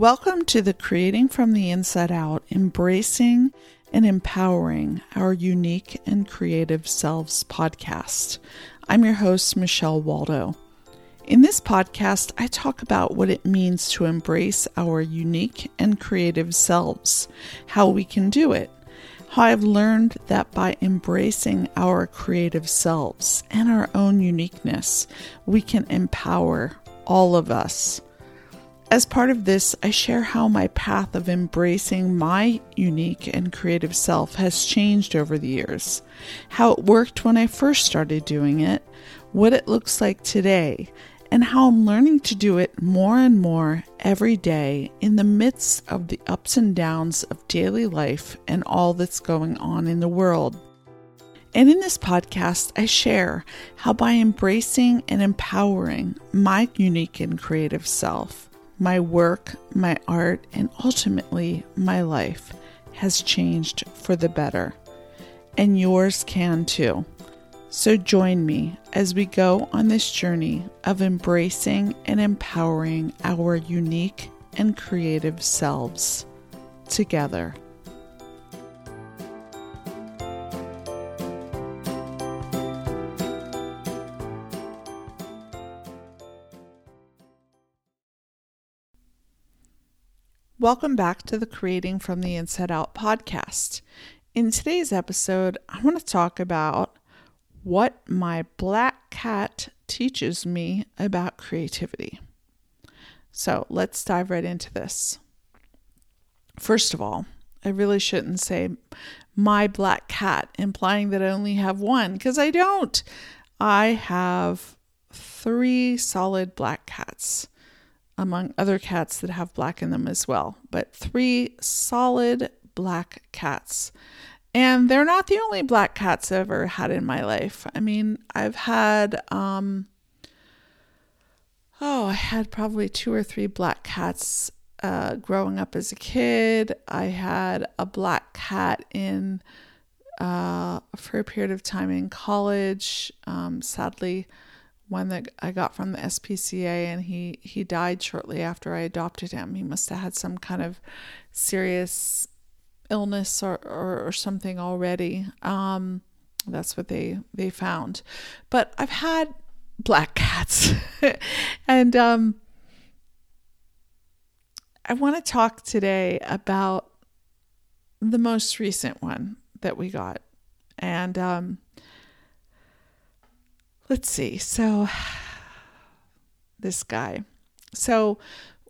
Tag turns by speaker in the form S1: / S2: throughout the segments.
S1: Welcome to the Creating from the Inside Out, embracing and empowering our unique and creative selves podcast. I'm your host, Michelle Waldo. In this podcast, I talk about what it means to embrace our unique and creative selves, how we can do it, how I've learned that by embracing our creative selves and our own uniqueness, we can empower all of us. As part of this, I share how my path of embracing my unique and creative self has changed over the years, how it worked when I first started doing it, what it looks like today, and how I'm learning to do it more and more every day in the midst of the ups and downs of daily life and all that's going on in the world. And in this podcast, I share how by embracing and empowering my unique and creative self, my work, my art, and ultimately my life has changed for the better. And yours can too. So join me as we go on this journey of embracing and empowering our unique and creative selves together. Welcome back to the Creating from the Inside Out podcast. In today's episode, I want to talk about what my black cat teaches me about creativity. So let's dive right into this. First of all, I really shouldn't say my black cat, implying that I only have one, because I don't. I have three solid black cats among other cats that have black in them as well, but three solid black cats. And they're not the only black cats I've ever had in my life. I mean, I've had, um, oh, I had probably two or three black cats uh, growing up as a kid. I had a black cat in uh, for a period of time in college. Um, sadly, one that I got from the SPCA, and he he died shortly after I adopted him. He must have had some kind of serious illness or or, or something already. Um, that's what they they found. But I've had black cats, and um, I want to talk today about the most recent one that we got, and um, let's see. So, this guy. So,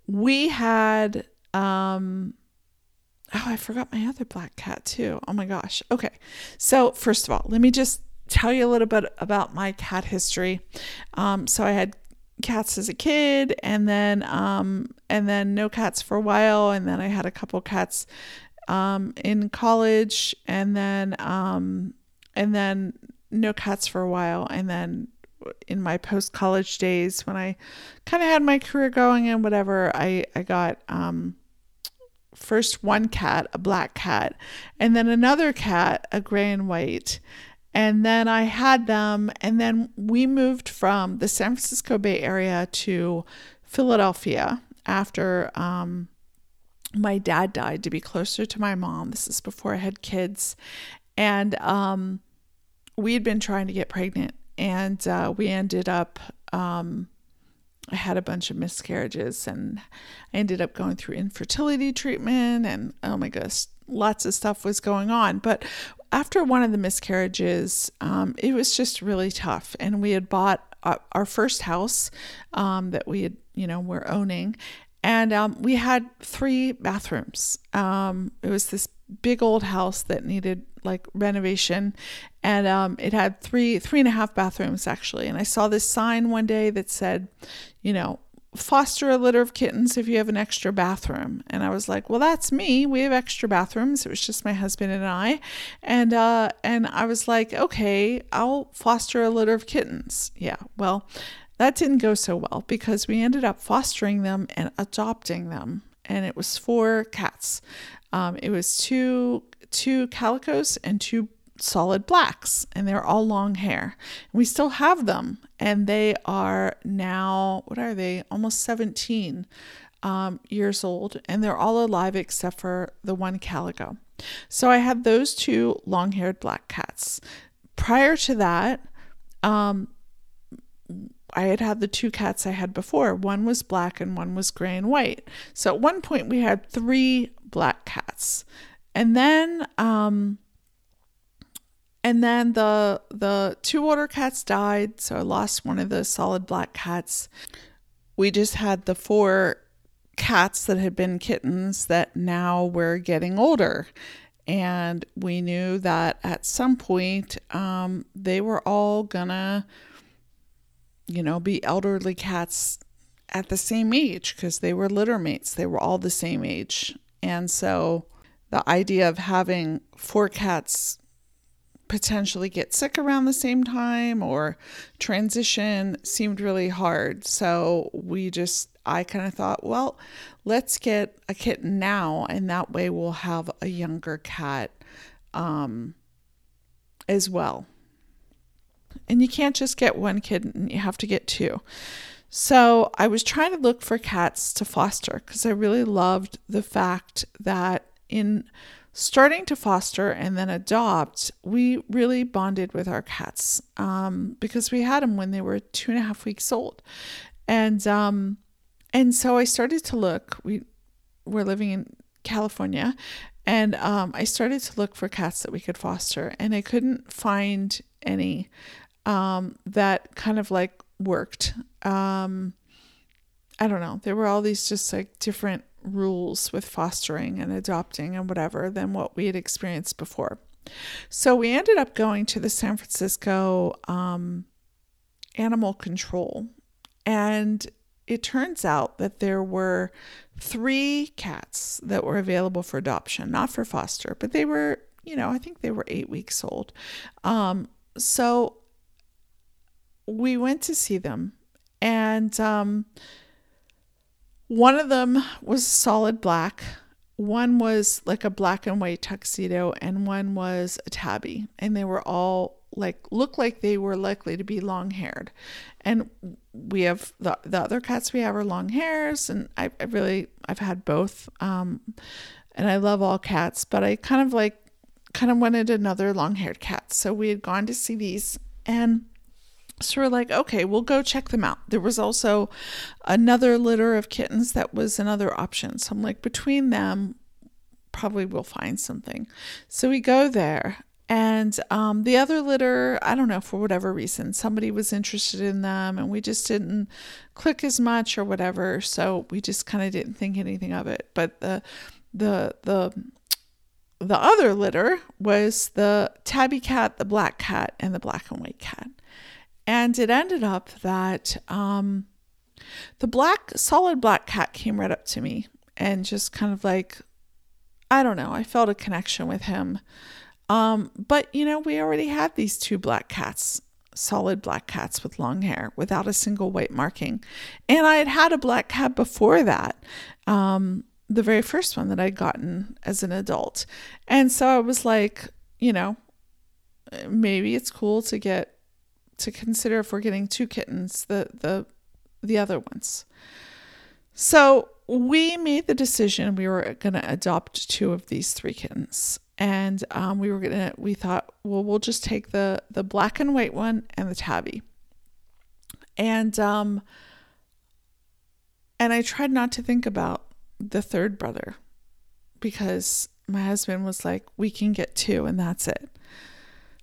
S1: we had, um, oh, I forgot my other black cat too. Oh my gosh. Okay. So, first of all, let me just tell you a little bit about my cat history. Um, so, I had cats as a kid and then um and then no cats for a while and then I had a couple cats um in college and then um and then no cats for a while. And then in my post college days when I kind of had my career going and whatever I I got um first one cat a black cat and then another cat a gray and white. And then I had them and then we moved from the San Francisco Bay Area to Philadelphia after um my dad died to be closer to my mom. This is before I had kids. And um we had been trying to get pregnant and uh, we ended up um, I had a bunch of miscarriages and I ended up going through infertility treatment and oh my gosh, lots of stuff was going on. But after one of the miscarriages, um, it was just really tough. And we had bought our first house um, that we had, you know, were owning. And um, we had three bathrooms. Um, it was this big old house that needed like renovation. And um, it had three three and a half bathrooms actually. And i saw this sign one day that said you know foster a litter of kittens if you have an extra bathroom. And i was like well that's me. We have extra bathrooms. It was just my husband and i. And uh and i was like okay i'll foster a litter of kittens. Yeah well that didn't go so well because we ended up fostering them and adopting them. And it was four cats. Um, it was two two calicos and two solid blacks, and they're all long hair. We still have them, and they are now what are they? Almost seventeen. um, years old, and they're all alive except for the one calico. So I had those two long haired black cats. Prior to that, um, I had had the two cats I had before. One was black and one was gray and white. So at one point we had three black cats. And then um and then the the two water cats died, so I lost one of the solid black cats. We just had the four cats that had been kittens that now were getting older. And we knew that at some point um, they were all gonna you know, be elderly cats at the same age because they were litter mates. They were all the same age. And so the idea of having four cats potentially get sick around the same time or transition seemed really hard. So we just, I kind of thought, well, let's get a kitten now, and that way we'll have a younger cat um, as well. And you can't just get one kitten, you have to get two. So I was trying to look for cats to foster because I really loved the fact that in starting to foster and then adopt, we really bonded with our cats um, because we had them when they were two and a half weeks old, and um, and so I started to look. We were living in California, and um, I started to look for cats that we could foster, and I couldn't find any um, that kind of like worked. Um, I don't know. There were all these just like different rules with fostering and adopting and whatever than what we had experienced before. So we ended up going to the San Francisco um, animal control, and it turns out that there were three cats that were available for adoption, not for foster, but they were, you know, I think they were eight weeks old. Um, so we went to see them, and um, one of them was solid black. One was like a black and white tuxedo, and one was a tabby, and they were all like look like they were likely to be long haired. And we have the the other cats we have are long hairs, and I, I really I've had both, um, and I love all cats, but I kind of like kind of wanted another long haired cat. So we had gone to see these, and so we're like, okay, we'll go check them out. There was also another litter of kittens that was another option. So I'm like, between them, probably we'll find something. So we go there. And um, the other litter, I don't know, for whatever reason, somebody was interested in them and we just didn't click as much or whatever. So we just kind of didn't think anything of it. But the, the, the, the other litter was the tabby cat, the black cat, and the black and white cat. And it ended up that um, the black, solid black cat came right up to me and just kind of like, I don't know, I felt a connection with him. Um, but, you know, we already had these two black cats, solid black cats with long hair without a single white marking. And I had had a black cat before that. Um, the very first one that I'd gotten as an adult. And so I was like, you know, maybe it's cool to get to consider if we're getting two kittens, the the the other ones. So we made the decision we were going to adopt two of these three kittens, and um, we were gonna. We thought, well, we'll just take the the black and white one and the tabby, and um, and I tried not to think about the third brother because my husband was like, we can get two, and that's it.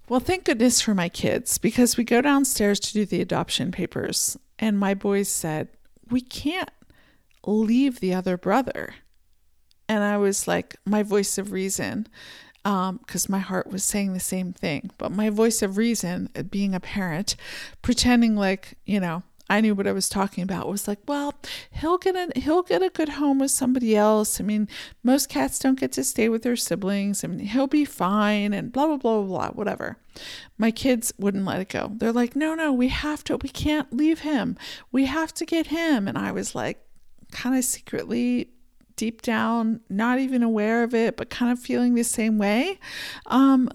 S1: Well, thank goodness for my kids because we go downstairs to do the adoption papers, and my boys said, We can't leave the other brother. And I was like, my voice of reason, because um, my heart was saying the same thing, but my voice of reason, being a parent, pretending like, you know, I knew what I was talking about was like, well, he'll get a he'll get a good home with somebody else. I mean, most cats don't get to stay with their siblings. I mean, he'll be fine and blah blah blah blah whatever. My kids wouldn't let it go. They're like, no, no, we have to. We can't leave him. We have to get him. And I was like, kind of secretly deep down, not even aware of it, but kind of feeling the same way. Um,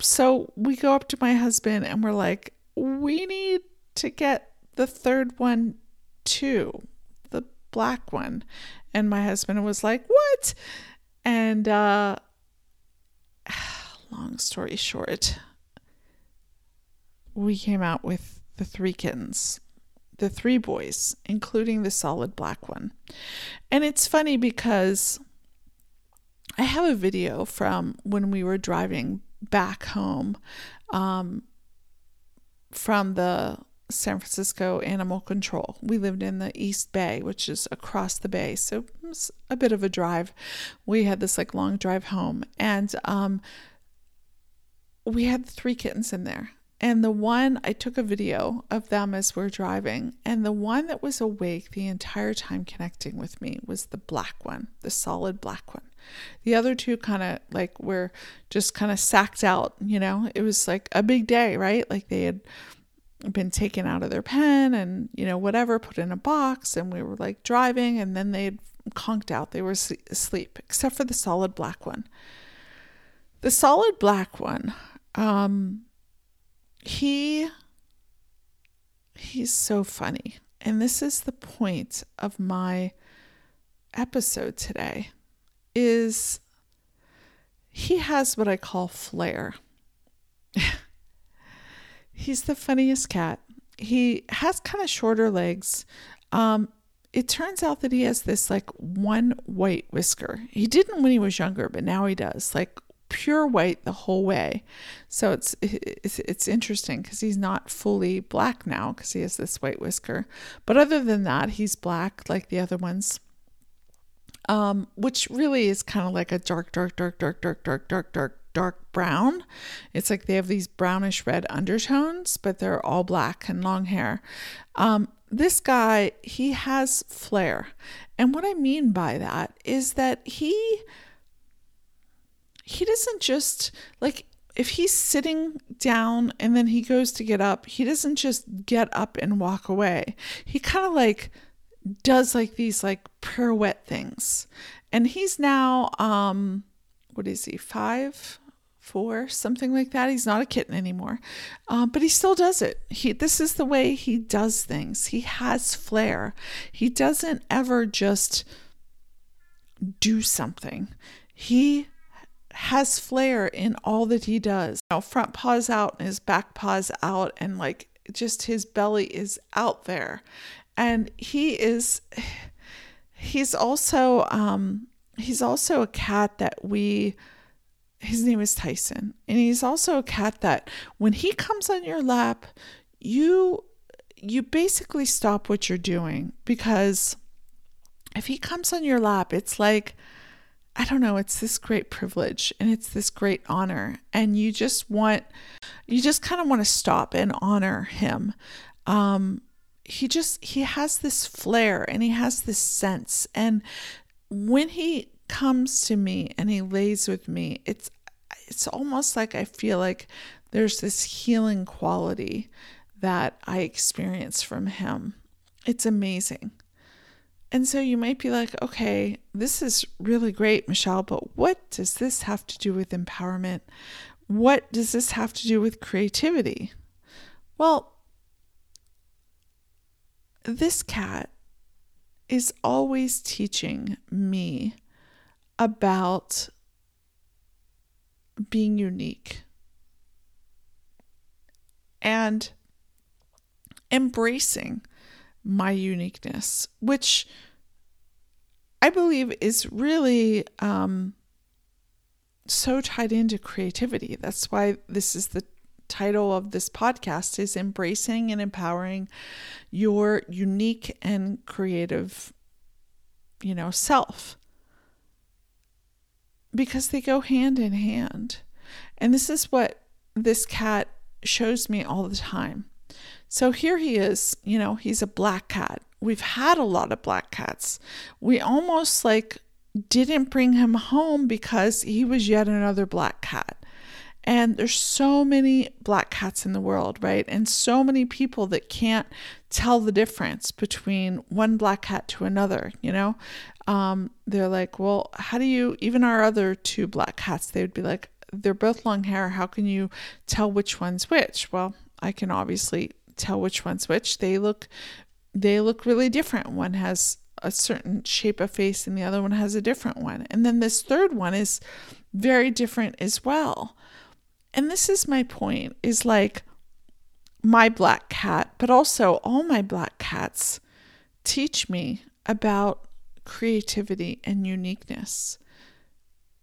S1: so we go up to my husband and we're like, we need to get the third one too. The black one. And my husband was like, What? And uh, long story short, we came out with the three kittens, the three boys, including the solid black one. And it's funny because I have a video from when we were driving back home um, from the San Francisco Animal Control. We lived in the East Bay, which is across the bay, so it was a bit of a drive. We had this like long drive home, and um, we had three kittens in there. And the one, I took a video of them as we're driving, and the one that was awake the entire time connecting with me was the black one, the solid black one. The other two kind of like were just kind of sacked out, you know, it was like a big day, right? Like they had been taken out of their pen and, you know, whatever, put in a box, and we were like driving, and then they'd conked out. They were asleep, except for the solid black one. The solid black one, um, he he's so funny. And this is the point of my episode today is he has what I call flair. He's the funniest cat. He has kind of shorter legs. Um, it turns out that he has this like one white whisker. He didn't when he was younger, but now he does. Like pure white the whole way. So it's it's, it's interesting because he's not fully black now because he has this white whisker. But other than that, he's black like the other ones. Um, which really is kind of like a dark, dark, dark, dark, dark, dark, dark, dark dark brown. It's like they have these brownish red undertones, but they're all black and long hair. Um, this guy, he has flair. And what I mean by that is that he he doesn't just like if he's sitting down and then he goes to get up, he doesn't just get up and walk away. He kind of like does like these like pirouette things. And he's now um what is he? 5 4 something like that. He's not a kitten anymore. Um, but he still does it. He this is the way he does things. He has flair. He doesn't ever just do something. He has flair in all that he does. You know, front paws out and his back paws out, and like just his belly is out there. And he is, he's also, um, he's also a cat that we, his name is Tyson. And he's also a cat that when he comes on your lap, you, you basically stop what you're doing because if he comes on your lap, it's like, I don't know, it's this great privilege and it's this great honor. And you just want, you just kind of want to stop and honor him. Um, he just, he has this flair and he has this sense. And when he comes to me and he lays with me, it's, it's almost like I feel like there's this healing quality that I experience from him. It's amazing. And so you might be like, okay, this is really great, Michelle, but what does this have to do with empowerment? What does this have to do with creativity? Well, this cat is always teaching me about being unique and embracing my uniqueness, which I believe is really um, so tied into creativity. That's why this is the title of this podcast is embracing and empowering your unique and creative you know self because they go hand in hand and this is what this cat shows me all the time so here he is, you know, he's a black cat. We've had a lot of black cats. We almost like didn't bring him home because he was yet another black cat. And there's so many black cats in the world, right? And so many people that can't tell the difference between one black cat to another, you know? Um, they're like, well, how do you, even our other two black cats, they would be like, they're both long hair. How can you tell which one's which? Well, I can obviously tell which one's which. They look they look really different. One has a certain shape of face and the other one has a different one. And then this third one is very different as well. And this is my point is like my black cat, but also all my black cats teach me about creativity and uniqueness.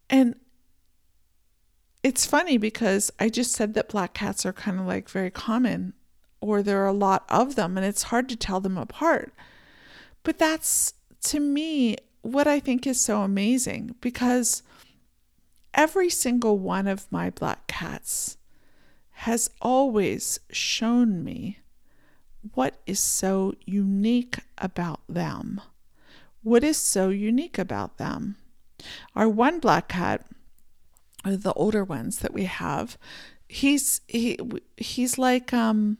S1: And it's funny because I just said that black cats are kind of like very common or there are a lot of them and it's hard to tell them apart. But that's to me what I think is so amazing because every single one of my black cats has always shown me what is so unique about them. What is so unique about them? Our one black cat, the older ones that we have, he's he he's like um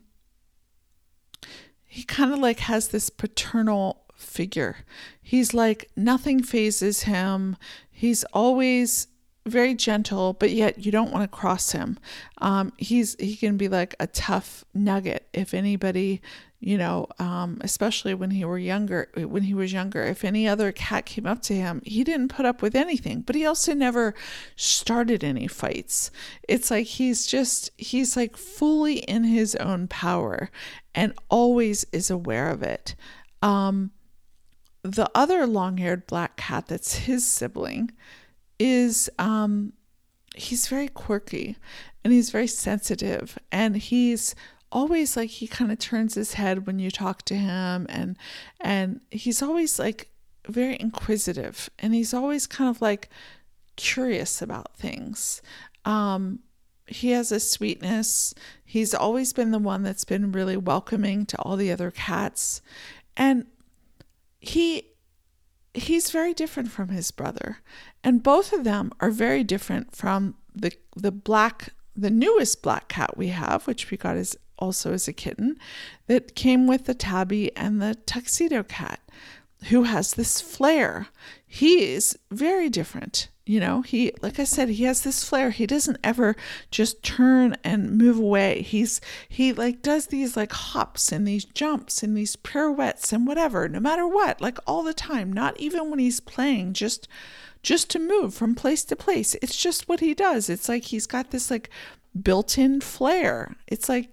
S1: he kind of like has this paternal figure. He's like nothing fazes him. He's always very gentle, but yet you don't want to cross him. Um, he's he can be like a tough nugget if anybody, you know, um, especially when he were younger. When he was younger, if any other cat came up to him, he didn't put up with anything. But he also never started any fights. It's like he's just he's like fully in his own power, and always is aware of it. Um, the other long-haired black cat that's his sibling is um, he's very quirky and he's very sensitive and he's always like he kind of turns his head when you talk to him and and he's always like very inquisitive and he's always kind of like curious about things. Um he has a sweetness. He's always been the one that's been really welcoming to all the other cats. And he he's very different from his brother. And both of them are very different from the the black the newest black cat we have, which we got as also as a kitten, that came with the tabby and the tuxedo cat, who has this flair. He is very different. You know, he, like I said, he has this flair. He doesn't ever just turn and move away. He's, he like does these like hops and these jumps and these pirouettes and whatever, no matter what, like all the time, not even when he's playing, just, just to move from place to place. It's just what he does. It's like he's got this like built in flair. It's like,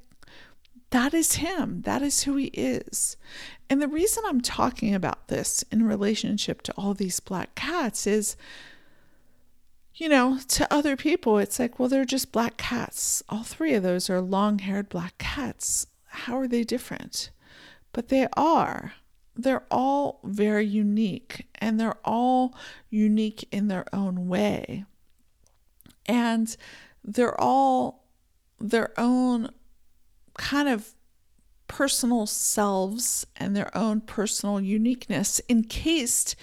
S1: that is him. That is who he is. And the reason I'm talking about this in relationship to all these black cats is you know, to other people, it's like, well, they're just black cats. All three of those are long haired black cats. How are they different? But they are. They're all very unique and they're all unique in their own way. And they're all their own kind of personal selves and their own personal uniqueness encased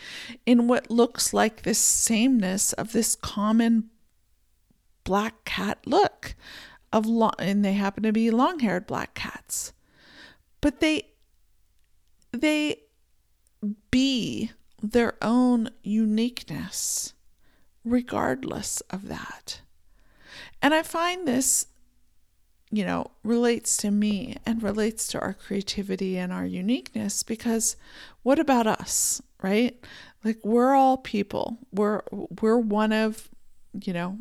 S1: in what looks like this sameness of this common black cat look of long and they happen to be long-haired black cats. But they they be their own uniqueness regardless of that. And i find this you know, relates to me and relates to our creativity and our uniqueness because what about us, right? Like we're all people. We're we're one of, you know,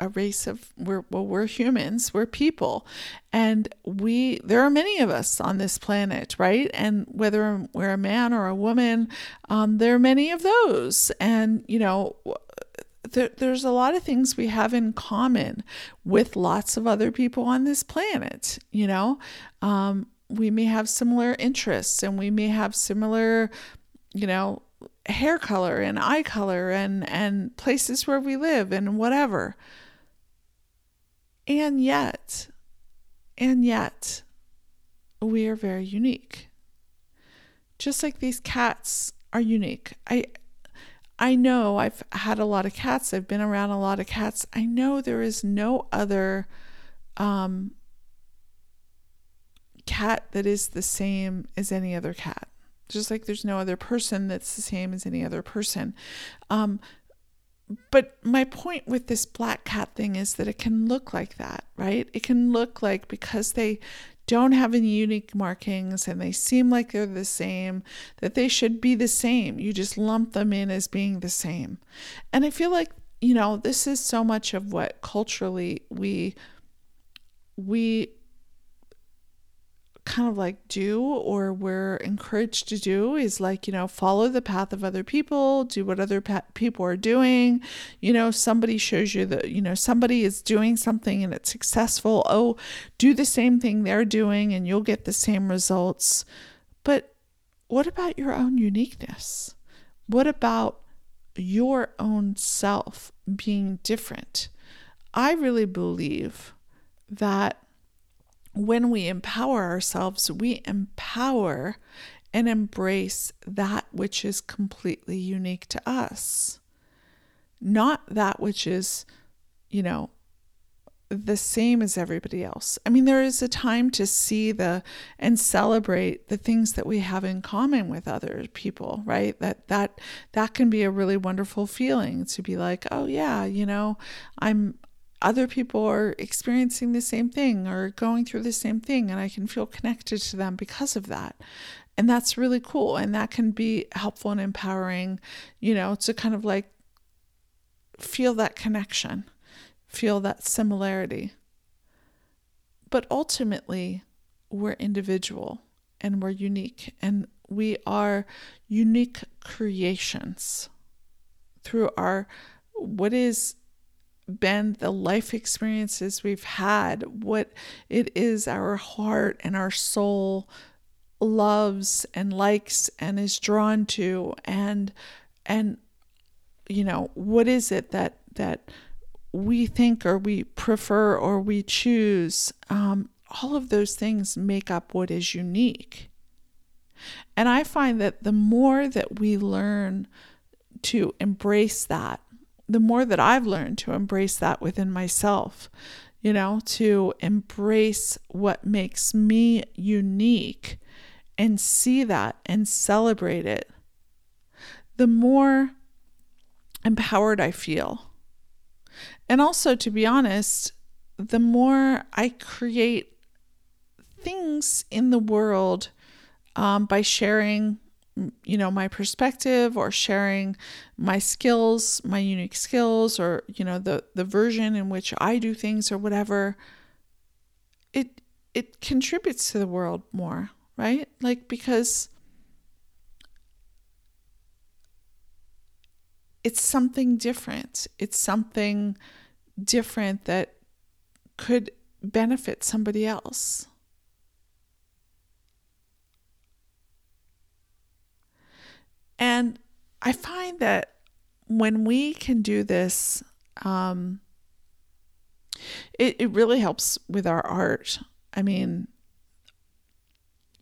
S1: a race of we're well we're humans we're people and we there are many of us on this planet right and whether we're a man or a woman um, there are many of those and you know there, there's a lot of things we have in common with lots of other people on this planet. You know, um, we may have similar interests and we may have similar, you know, hair color and eye color and and places where we live and whatever. And yet, and yet, we are very unique. Just like these cats are unique. I I know I've had a lot of cats. I've been around a lot of cats. I know there is no other um, cat that is the same as any other cat. Just like there's no other person that's the same as any other person. Um, but my point with this black cat thing is that it can look like that, right? It can look like because they don't have any unique markings and they seem like they're the same, that they should be the same. You just lump them in as being the same. And I feel like, you know, this is so much of what culturally we we kind of like do or we're encouraged to do is like you know follow the path of other people do what other pa- people are doing. You know somebody shows you that you know somebody is doing something and it's successful oh do the same thing they're doing and you'll get the same results. But what about your own uniqueness? What about your own self being different? I really believe that when we empower ourselves, we empower and embrace that which is completely unique to us, not that which is, you know, the same as everybody else. I mean, there is a time to see the and celebrate the things that we have in common with other people, right? That that that can be a really wonderful feeling to be like, oh yeah, you know, I'm other people are experiencing the same thing or going through the same thing, and I can feel connected to them because of that. And that's really cool. And that can be helpful and empowering, you know, to kind of like feel that connection, feel that similarity. But ultimately, we're individual and we're unique, and we are unique creations through our what is been the life experiences we've had, what it is our heart and our soul loves and likes and is drawn to and and you know what is it that that we think or we prefer or we choose? Um, all of those things make up what is unique. And i find that the more that we learn to embrace that the more that I've learned to embrace that within myself, you know, to embrace what makes me unique and see that and celebrate it, the more empowered I feel. And also, to be honest, the more I create things in the world um, by sharing you know my perspective or sharing my skills my unique skills or you know the the version in which i do things or whatever it it contributes to the world more right? Like because it's something different. It's something different that could benefit somebody else And I find that when we can do this, um, it, it really helps with our art. I mean,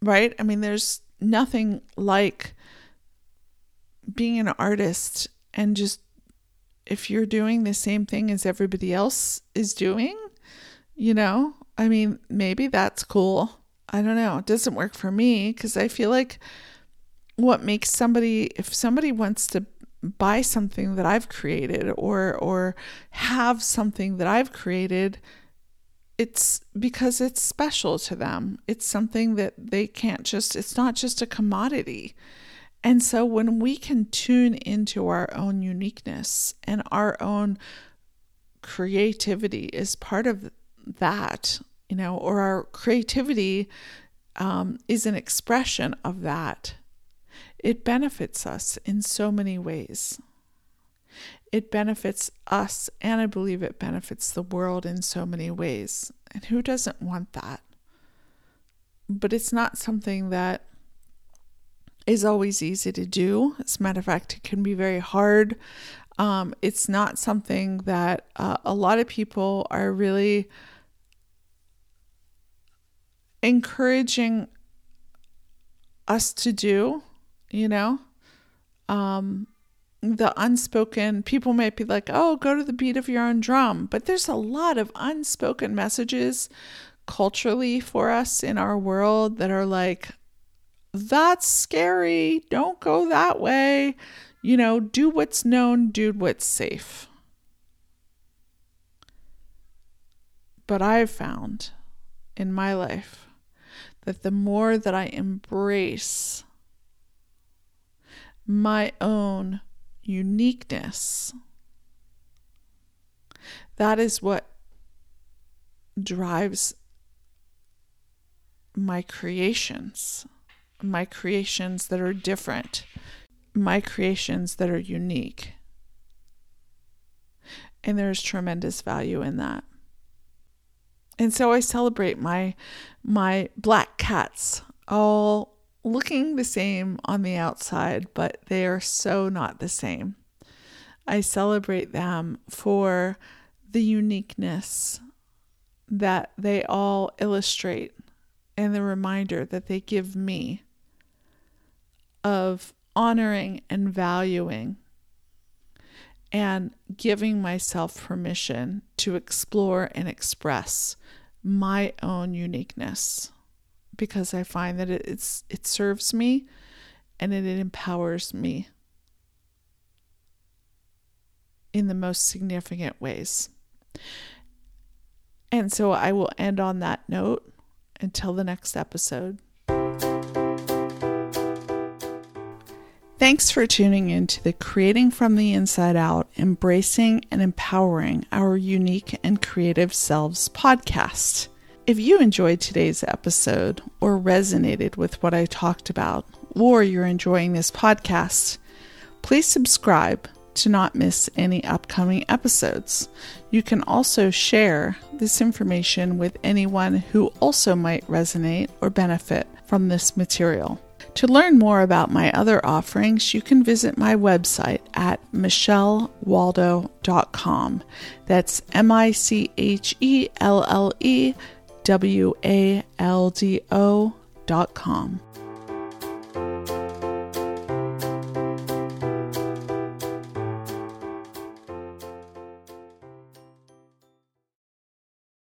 S1: right? I mean, there's nothing like being an artist and just if you're doing the same thing as everybody else is doing, you know, I mean, maybe that's cool. I don't know. It doesn't work for me because I feel like what makes somebody if somebody wants to buy something that I've created or or have something that I've created it's because it's special to them. It's something that they can't just it's not just a commodity. And so when we can tune into our own uniqueness and our own creativity is part of that, you know, or our creativity um, is an expression of that it benefits us in so many ways. It benefits us, and I believe it benefits the world in so many ways. And who doesn't want that? But it's not something that is always easy to do. As a matter of fact, it can be very hard. Um, it's not something that uh, a lot of people are really encouraging us to do you know? Um, the unspoken people might be like, oh, go to the beat of your own drum. But there's a lot of unspoken messages culturally for us in our world that are like, that's scary. Don't go that way. You know, do what's known, do what's safe. But I've found in my life that the more that I embrace my own uniqueness, that is what drives my creations, my creations that are different, my creations that are unique. And there's tremendous value in that. And so I celebrate my my black cats all looking the same on the outside, but they are so not the same. I celebrate them for the uniqueness that they all illustrate and the reminder that they give me of honoring and valuing and giving myself permission to explore and express my own uniqueness because I find that it, it's it serves me and it, it empowers me in the most significant ways. And so I will end on that note until the next episode. Thanks for tuning in to the Creating from the Inside Out, Embracing and Empowering Our Unique and Creative Selves podcast. If you enjoyed today's episode or resonated with what I talked about, or you're enjoying this podcast, please subscribe to not miss any upcoming episodes. You can also share this information with anyone who also might resonate or benefit from this material. To learn more about my other offerings, you can visit my website at michellewaldo.com. That's M I C H E L L E W A L D O.com.